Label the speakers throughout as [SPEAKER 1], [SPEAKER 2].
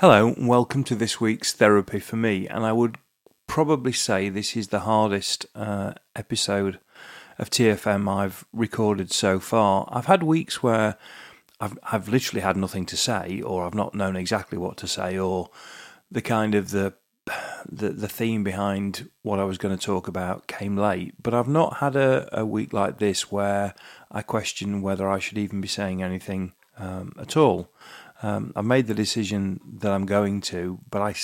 [SPEAKER 1] Hello, welcome to this week's therapy for me. And I would probably say this is the hardest uh, episode of TFM I've recorded so far. I've had weeks where I've I've literally had nothing to say, or I've not known exactly what to say, or the kind of the the the theme behind what I was going to talk about came late. But I've not had a, a week like this where I question whether I should even be saying anything um, at all. Um, I've made the decision that I'm going to, but I,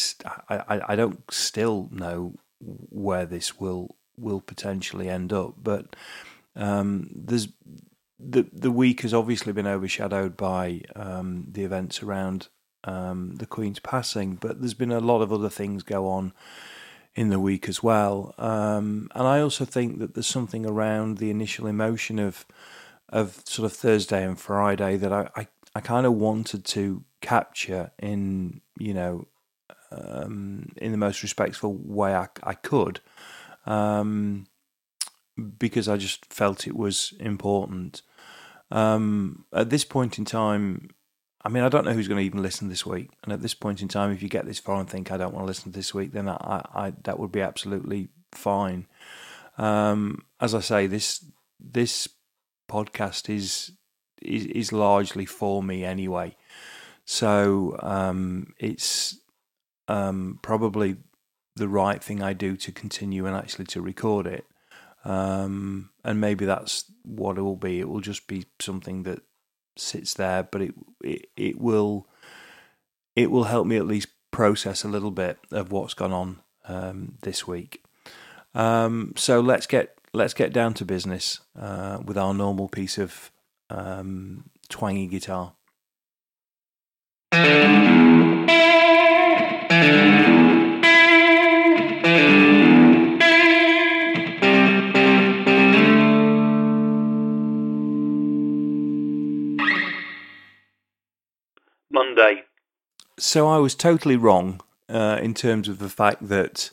[SPEAKER 1] I, I don't still know where this will will potentially end up. But um, there's the the week has obviously been overshadowed by um, the events around um, the Queen's passing, but there's been a lot of other things go on in the week as well. Um, and I also think that there's something around the initial emotion of of sort of Thursday and Friday that I, I, I kind of wanted to capture in you know um, in the most respectful way I, I could. Um, because I just felt it was important. Um, at this point in time, I mean, I don't know who's going to even listen this week. And at this point in time, if you get this far and think I don't want to listen this week, then I, I that would be absolutely fine. Um, as I say, this this podcast is is, is largely for me anyway. So um, it's um, probably the right thing I do to continue and actually to record it. Um, and maybe that's what it will be. It will just be something that sits there, but it it, it will it will help me at least process a little bit of what's gone on um, this week. Um, so let's get let's get down to business uh, with our normal piece of um, twangy guitar.
[SPEAKER 2] Monday.
[SPEAKER 1] So I was totally wrong uh, in terms of the fact that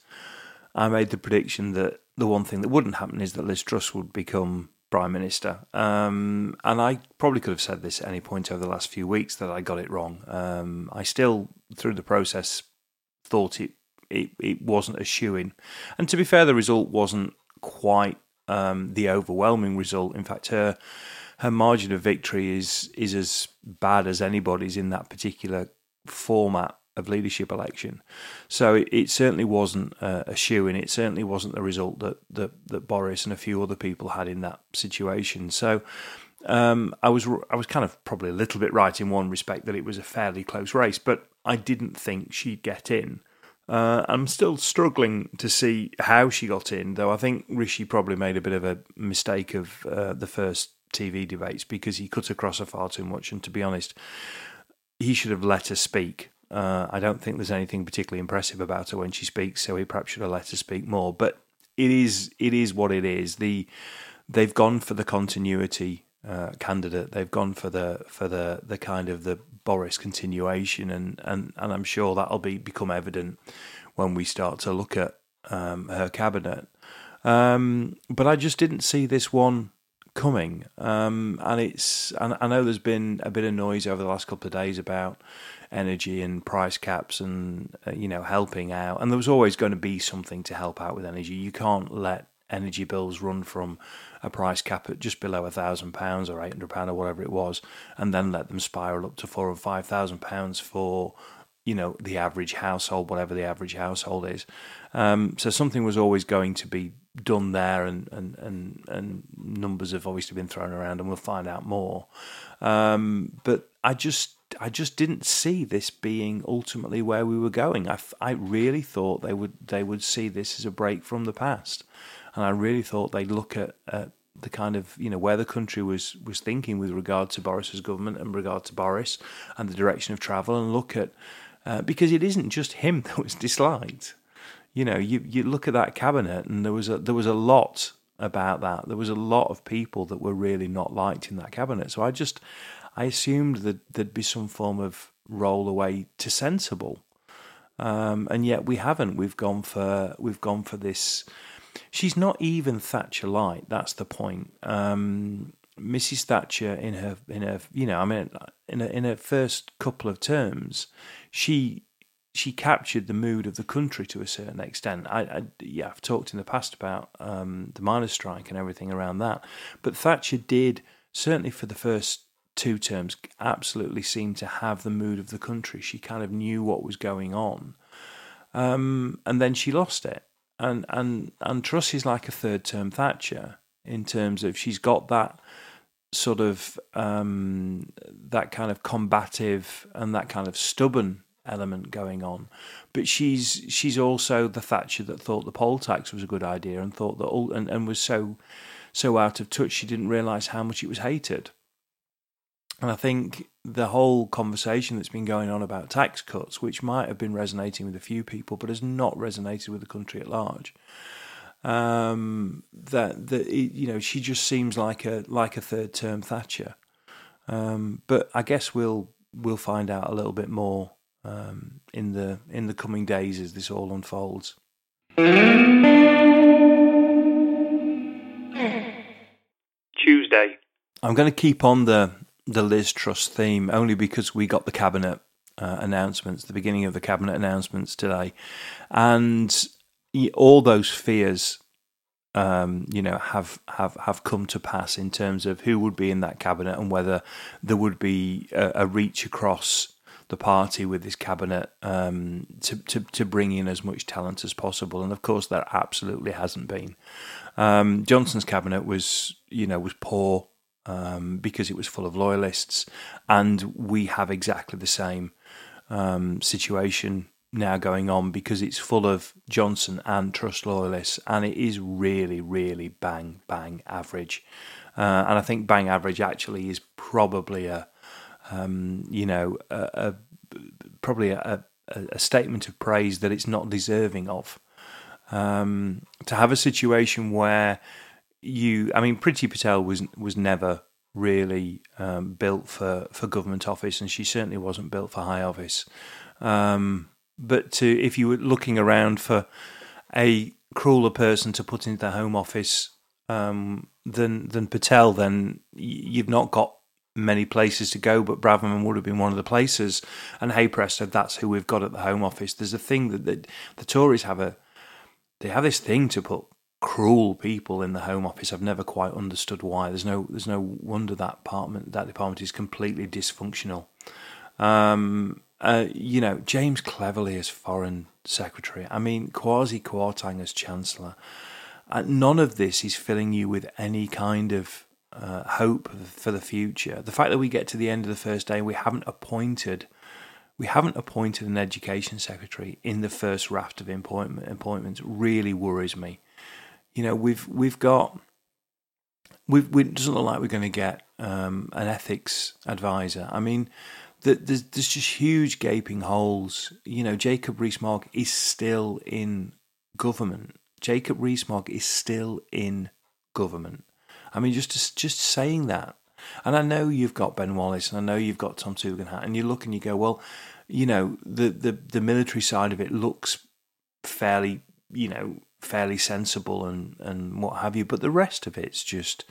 [SPEAKER 1] I made the prediction that the one thing that wouldn't happen is that Liz Truss would become prime minister. Um, and I probably could have said this at any point over the last few weeks that I got it wrong. Um, I still, through the process, thought it it, it wasn't a shoe in. And to be fair, the result wasn't quite um, the overwhelming result. In fact, her her margin of victory is is as bad as anybody's in that particular format of leadership election. So it, it certainly wasn't a, shoe in. It certainly wasn't the result that, that that Boris and a few other people had in that situation. So um, I was I was kind of probably a little bit right in one respect that it was a fairly close race, but I didn't think she'd get in. Uh, I'm still struggling to see how she got in, though I think Rishi probably made a bit of a mistake of uh, the first TV debates because he cut across her far too much. And to be honest, he should have let her speak. Uh, I don't think there's anything particularly impressive about her when she speaks, so he perhaps should have let her speak more. But it is it is what it is. The they've gone for the continuity uh, candidate. They've gone for the for the the kind of the Boris continuation, and and and I'm sure that'll be become evident when we start to look at um, her cabinet. Um, but I just didn't see this one coming. Um, and it's I know there's been a bit of noise over the last couple of days about energy and price caps and uh, you know helping out. And there was always going to be something to help out with energy. You can't let energy bills run from a price cap at just below a thousand pounds or eight hundred pound or whatever it was, and then let them spiral up to four or five thousand pounds for you know the average household, whatever the average household is. Um, so something was always going to be done there, and, and, and, and numbers have obviously been thrown around, and we'll find out more. Um, but I just I just didn't see this being ultimately where we were going. I, I really thought they would they would see this as a break from the past, and I really thought they'd look at, at the kind of you know where the country was was thinking with regard to Boris's government and regard to Boris and the direction of travel, and look at uh, because it isn't just him that was disliked you know, you, you look at that cabinet, and there was a there was a lot about that. There was a lot of people that were really not liked in that cabinet. So I just I assumed that there'd be some form of roll away to sensible, um, and yet we haven't. We've gone for we've gone for this. She's not even Thatcher light. That's the point. Um, Mrs. Thatcher in her in her you know I mean in in her first couple of terms, she she captured the mood of the country to a certain extent. I, I yeah, I've talked in the past about um, the miners' strike and everything around that, but Thatcher did certainly for the first two terms absolutely seem to have the mood of the country. She kind of knew what was going on, um, and then she lost it. And and and Truss is like a third term Thatcher in terms of she's got that sort of um, that kind of combative and that kind of stubborn element going on. But she's she's also the Thatcher that thought the poll tax was a good idea and thought that all and, and was so so out of touch she didn't realise how much it was hated. And I think the whole conversation that's been going on about tax cuts, which might have been resonating with a few people, but has not resonated with the country at large, um, that that you know she just seems like a like a third term Thatcher. Um, but I guess we'll we'll find out a little bit more um, in the in the coming days as this all unfolds.
[SPEAKER 2] Tuesday.
[SPEAKER 1] I'm going to keep on the the Liz Truss theme only because we got the cabinet uh, announcements, the beginning of the cabinet announcements today, and all those fears, um, you know, have have have come to pass in terms of who would be in that cabinet and whether there would be a, a reach across the party with this cabinet um, to, to to bring in as much talent as possible, and of course there absolutely hasn't been. Um, Johnson's cabinet was, you know, was poor um, because it was full of loyalists, and we have exactly the same um, situation now going on because it's full of Johnson and Truss loyalists, and it is really, really bang bang average. Uh, and I think bang average actually is probably a, um, you know, a, a probably a, a, statement of praise that it's not deserving of. Um, to have a situation where you, I mean, Priti Patel was was never really um, built for, for government office, and she certainly wasn't built for high office. Um, but to if you were looking around for a crueler person to put into the Home Office um, than than Patel, then you've not got many places to go. But Braverman would have been one of the places, and hey said, that's who we've got at the Home Office. There's a thing that, that the Tories have a they have this thing to put cruel people in the Home Office. I've never quite understood why. There's no there's no wonder that department that department is completely dysfunctional. Um, uh, you know, James Cleverly as Foreign Secretary. I mean, Kwasi Kwarteng as Chancellor. Uh, none of this is filling you with any kind of uh, hope for the future. The fact that we get to the end of the first day, we haven't appointed, we haven't appointed an education secretary in the first raft of appointment, appointments really worries me. You know, we've we've got. We've, we, it doesn't look like we're going to get um, an ethics advisor. I mean, there's, there's just huge gaping holes. You know, Jacob Rees-Mogg is still in government. Jacob Rees-Mogg is still in government. I mean, just just saying that, and I know you've got Ben Wallace, and I know you've got Tom Tugendhat, and you look and you go, well, you know, the the the military side of it looks fairly, you know, fairly sensible and and what have you, but the rest of it's just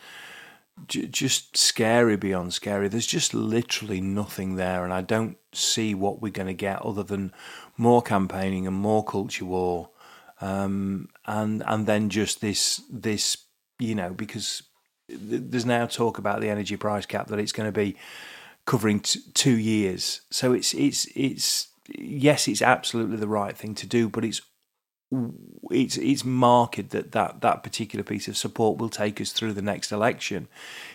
[SPEAKER 1] just scary beyond scary. There's just literally nothing there, and I don't see what we're going to get other than more campaigning and more culture war, um, and and then just this this you know because there's now talk about the energy price cap that it's going to be covering t- two years. So it's it's it's yes, it's absolutely the right thing to do, but it's it's it's marked that, that that particular piece of support will take us through the next election,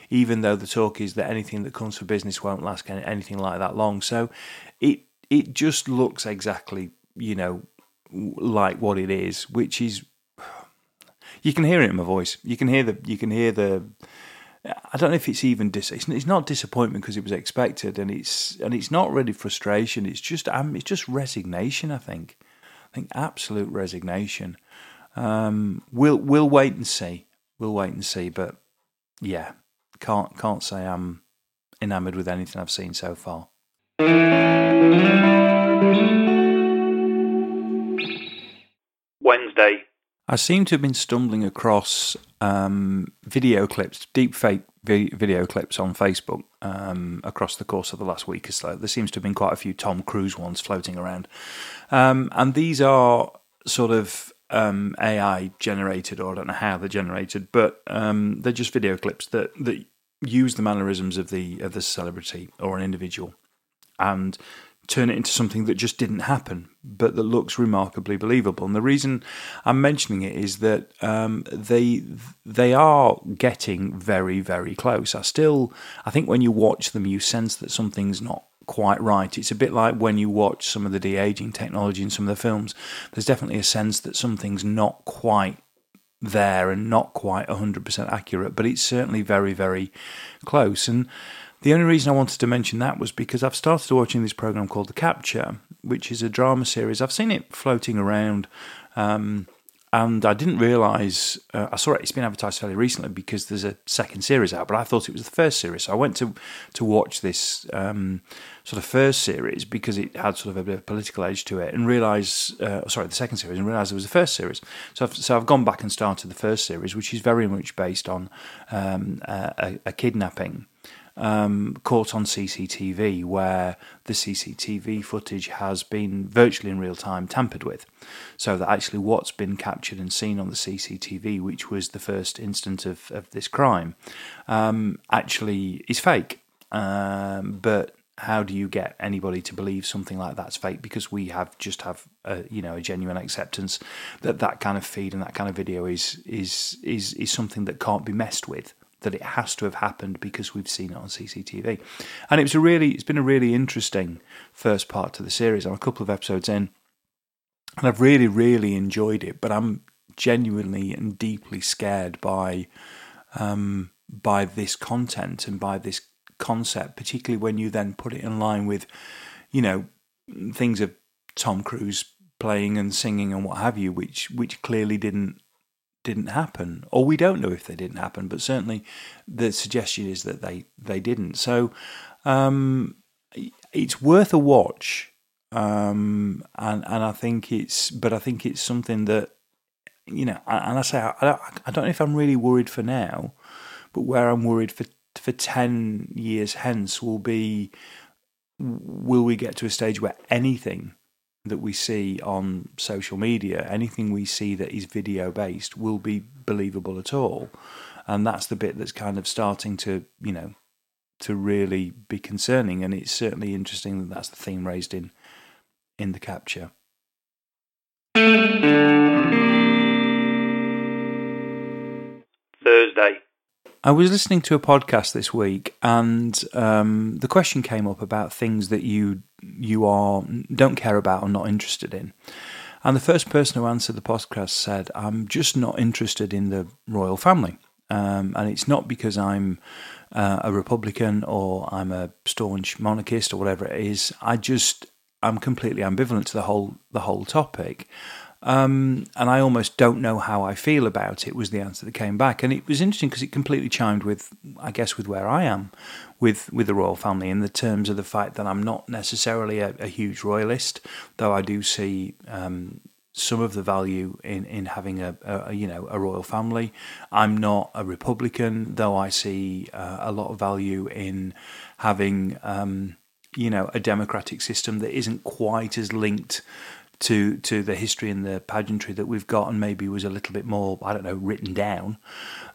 [SPEAKER 1] even though the talk is that anything that comes for business won't last anything like that long. So it it just looks exactly you know like what it is, which is you can hear it in my voice. You can hear the you can hear the. I don't know if it's even dis. It's, not disappointment because it was expected, and it's and it's not really frustration. It's just um, it's just resignation. I think I think absolute resignation. Um, we'll we'll wait and see. We'll wait and see. But yeah, can't can't say I'm enamoured with anything I've seen so far.
[SPEAKER 2] Wednesday.
[SPEAKER 1] I seem to have been stumbling across um, video clips, deep fake video clips on Facebook um, across the course of the last week or so. There seems to have been quite a few Tom Cruise ones floating around, um, and these are sort of um, AI generated, or I don't know how they're generated, but um, they're just video clips that that use the mannerisms of the of the celebrity or an individual, and turn it into something that just didn't happen, but that looks remarkably believable. And the reason I'm mentioning it is that um, they they are getting very very close. I still I think when you watch them, you sense that something's not quite right. It's a bit like when you watch some of the de aging technology in some of the films. There's definitely a sense that something's not quite there and not quite 100% accurate, but it's certainly very, very close. And the only reason I wanted to mention that was because I've started watching this program called The Capture, which is a drama series. I've seen it floating around. Um, and I didn't realise uh, I saw it. It's been advertised fairly recently because there's a second series out, but I thought it was the first series. So I went to to watch this um, sort of first series because it had sort of a bit of political edge to it, and realise uh, sorry the second series and realised it was the first series. So I've, so I've gone back and started the first series, which is very much based on um, a, a kidnapping um, caught on CCTV, where the CCTV footage has been virtually in real time tampered with. So that actually what's been captured and seen on the CCTV, which was the first instance of, of this crime, um, actually is fake. Um, but how do you get anybody to believe something like that's fake? Because we have just have a, you know a genuine acceptance that that kind of feed and that kind of video is is is is something that can't be messed with that it has to have happened because we've seen it on CCTV. And it was a really, it's been a really interesting first part to the series. I'm a couple of episodes in, and I've really, really enjoyed it. But I'm genuinely and deeply scared by, um, by this content and by this concept, particularly when you then put it in line with, you know, things of Tom Cruise playing and singing and what have you, which which clearly didn't didn't happen, or we don't know if they didn't happen, but certainly the suggestion is that they they didn't. So um, it's worth a watch, um, and and I think it's, but I think it's something that you know, and I say I don't, I don't know if I'm really worried for now, but where I'm worried for for ten years hence will be, will we get to a stage where anything that we see on social media, anything we see that is video based will be believable at all. And that's the bit that's kind of starting to, you know, to really be concerning. And it's certainly interesting that that's the theme raised in in the capture. I was listening to a podcast this week, and um, the question came up about things that you you are don't care about or not interested in. And the first person who answered the podcast said, "I'm just not interested in the royal family, um, and it's not because I'm uh, a Republican or I'm a staunch monarchist or whatever it is. I just I'm completely ambivalent to the whole the whole topic." Um, and I almost don't know how I feel about it. Was the answer that came back, and it was interesting because it completely chimed with, I guess, with where I am with with the royal family in the terms of the fact that I'm not necessarily a, a huge royalist, though I do see. Um, some of the value in, in having a, a, you know a royal family. I'm not a Republican, though I see uh, a lot of value in having um, you know a democratic system that isn't quite as linked to to the history and the pageantry that we've got, and maybe was a little bit more, I don't know, written down.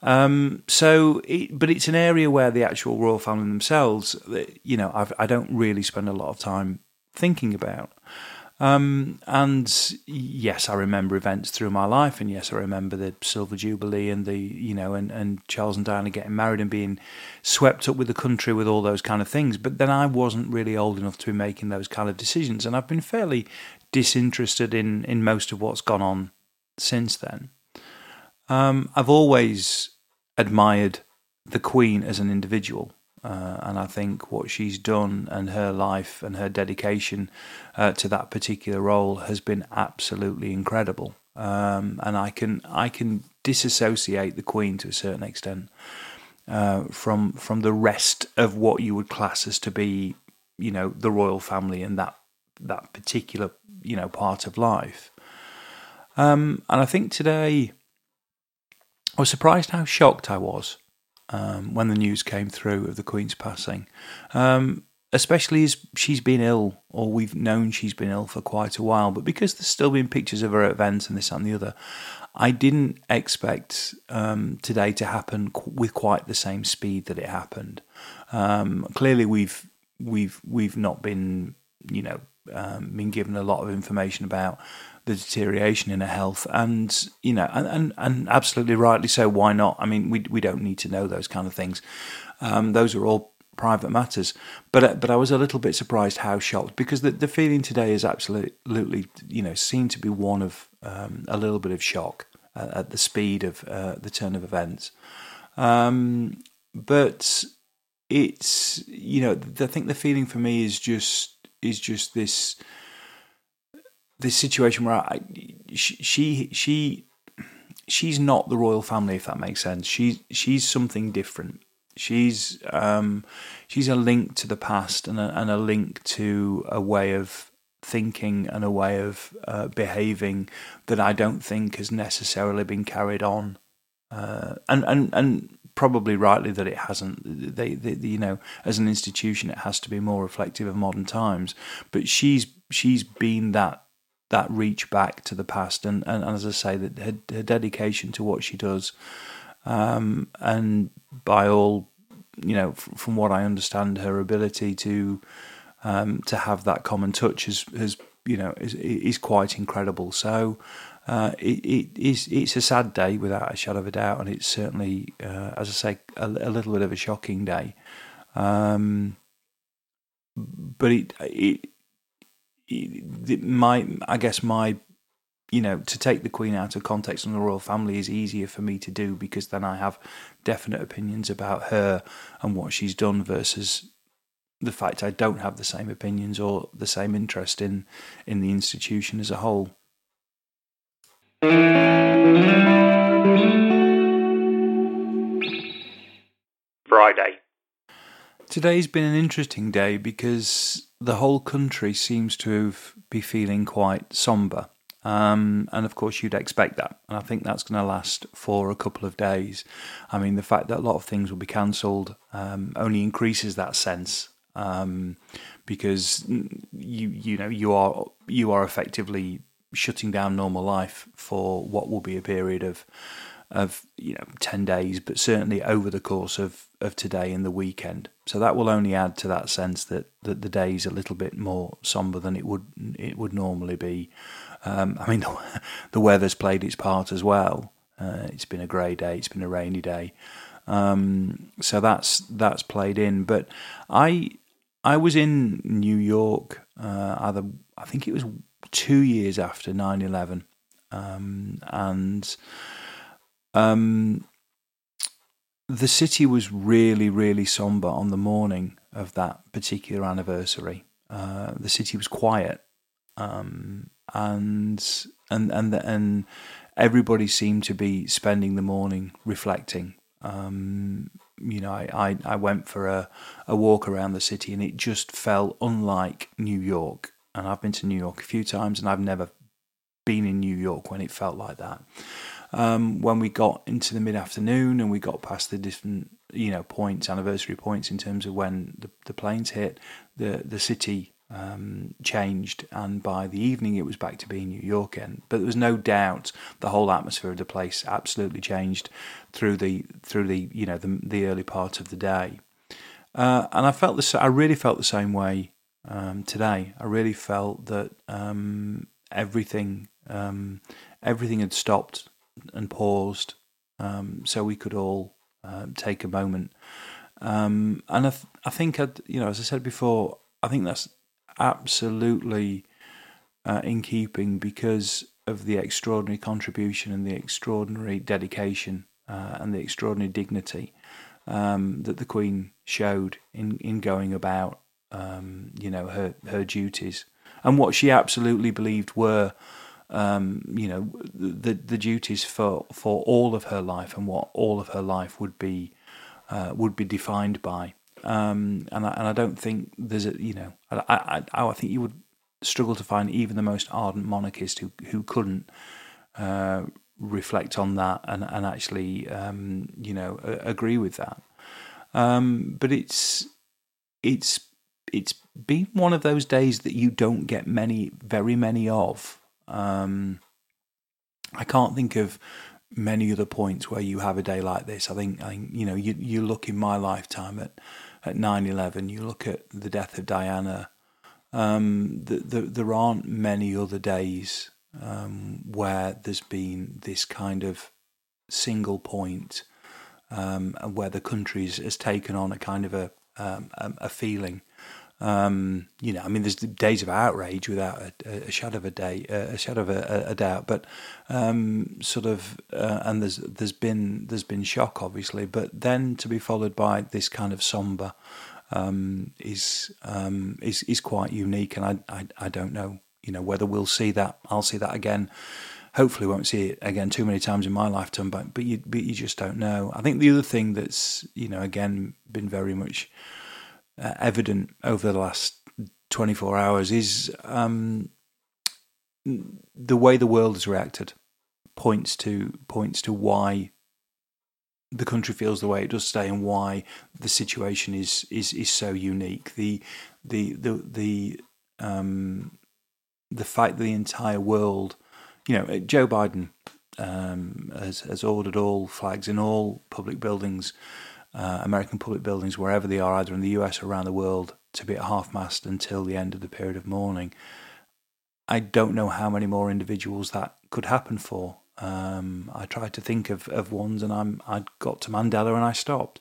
[SPEAKER 1] Um, so, it, but it's an area where the actual royal family themselves, you know, I've, I do not really spend a lot of time thinking about. Um, and yes, I remember events through my life, and yes, I remember the Silver Jubilee and the you know, and, and Charles and Diana getting married and being swept up with the country with all those kind of things. But then I wasn't really old enough to be making those kind of decisions, and I've been fairly disinterested in in most of what's gone on since then. Um, I've always admired the Queen as an individual. Uh, and I think what she's done and her life and her dedication uh, to that particular role has been absolutely incredible. Um, and I can I can disassociate the Queen to a certain extent uh, from from the rest of what you would class as to be, you know, the royal family and that that particular you know part of life. Um, and I think today I was surprised how shocked I was um, when the news came through of the Queen's passing. Um, especially as she's been ill, or we've known she's been ill for quite a while, but because there's still been pictures of her at events and this and the other, I didn't expect um, today to happen qu- with quite the same speed that it happened. Um, clearly, we've we've we've not been, you know, um, been given a lot of information about the deterioration in her health, and you know, and, and, and absolutely rightly so. Why not? I mean, we we don't need to know those kind of things. Um, those are all private matters. But uh, but I was a little bit surprised how shocked because the the feeling today is absolutely you know seemed to be one of um, a little bit of shock at, at the speed of uh, the turn of events. Um, but it's you know I think the feeling for me is just is just this this situation where I, she she she's not the royal family if that makes sense. She's she's something different She's um, she's a link to the past and a, and a link to a way of thinking and a way of uh, behaving that I don't think has necessarily been carried on, uh, and and and probably rightly that it hasn't. They, they, you know, as an institution, it has to be more reflective of modern times. But she's she's been that that reach back to the past, and, and, and as I say, that her, her dedication to what she does um, and by all, you know, f- from what I understand, her ability to um, to have that common touch has, has you know, is, is quite incredible. So uh, it, it is it's a sad day without a shadow of a doubt, and it's certainly, uh, as I say, a, a, little bit of a shocking day. Um, but it, it, it, my I guess my you know, to take the Queen out of context and the royal family is easier for me to do because then I have definite opinions about her and what she's done versus the fact I don't have the same opinions or the same interest in in the institution as a whole.
[SPEAKER 2] Friday.
[SPEAKER 1] Today's been an interesting day because the whole country seems to be feeling quite somber. Um, and of course, you'd expect that. And I think that's going to last for a couple of days. I mean, the fact that a lot of things will be cancelled um, only increases that sense um, because you you know you are you are effectively shutting down normal life for what will be a period of of you know 10 days but certainly over the course of of today and the weekend so that will only add to that sense that that the day is a little bit more somber than it would it would normally be um, I mean, the, the, weather's played its part as well. Uh, it's been a grey day. It's been a rainy day. Um, so that's that's played in. But I I was in New York. Uh, either I think it was two years after 9-11. Um, and um, the city was really really somber on the morning of that particular anniversary. Uh, the city was quiet. Um, and and and and everybody seemed to be spending the morning reflecting. Um, you know, I, I, I went for a, a walk around the city and it just felt unlike New York. And I've been to New York a few times and I've never been in New York when it felt like that. Um, when we got into the mid afternoon and we got past the different, you know, points, anniversary points in terms of when the, the planes hit, the, the city um, changed, and by the evening it was back to being New York again. But there was no doubt the whole atmosphere of the place absolutely changed through the through the you know the, the early part of the day, uh, and I felt this. I really felt the same way um, today. I really felt that um, everything um, everything had stopped and paused, um, so we could all uh, take a moment. And I, th- I think, I'd, you know, as I said before, I think that's absolutely uh, in keeping because of the extraordinary contribution and the extraordinary dedication uh, and the extraordinary dignity um, that the Queen showed in, in going about, um, you know, her, her duties and what she absolutely believed were, um, you know, the the duties for, for all of her life and what all of her life would be uh, would be defined by. Um, and I, and I don't think there's a you know I, I I think you would struggle to find even the most ardent monarchist who who couldn't uh, reflect on that and and actually um, you know agree with that. Um, but it's it's it's been one of those days that you don't get many, very many of. Um, I can't think of many other points where you have a day like this. I think, I think you know, you you look in my lifetime at at nine eleven. You look at the death of Diana. Um, the, the, there aren't many other days um, where there's been this kind of single point um, where the country has taken on a kind of a um, a, feeling. Um, you know, I mean, there's days of outrage without a, a shadow of a day, a shadow of a, a doubt, but um, sort of, uh, and there's there's been there's been shock, obviously, but then to be followed by this kind of somber um, is um, is is quite unique, and I, I I don't know, you know, whether we'll see that. I'll see that again hopefully won't see it again too many times in my lifetime, but but you but you just don't know. I think the other thing that's you know again been very much uh, evident over the last twenty four hours is um, the way the world has reacted points to points to why the country feels the way it does today and why the situation is is is so unique. The the the the um, the fact that the entire world you know, Joe Biden um, has, has ordered all flags in all public buildings, uh, American public buildings, wherever they are, either in the US or around the world, to be at half mast until the end of the period of mourning. I don't know how many more individuals that could happen for. Um, I tried to think of, of ones, and I'm I got to Mandela and I stopped.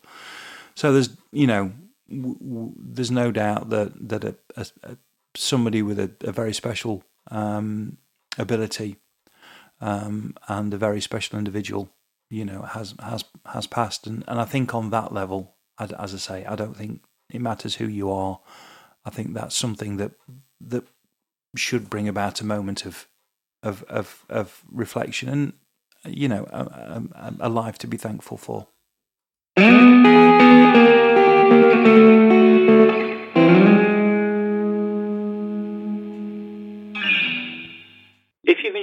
[SPEAKER 1] So there's you know w- w- there's no doubt that that a, a, a somebody with a, a very special um, ability um, and a very special individual, you know, has has has passed. And, and I think on that level, as, I say, I don't think it matters who you are. I think that's something that that should bring about a moment of of of, of reflection and you know a, a, a life to be thankful for.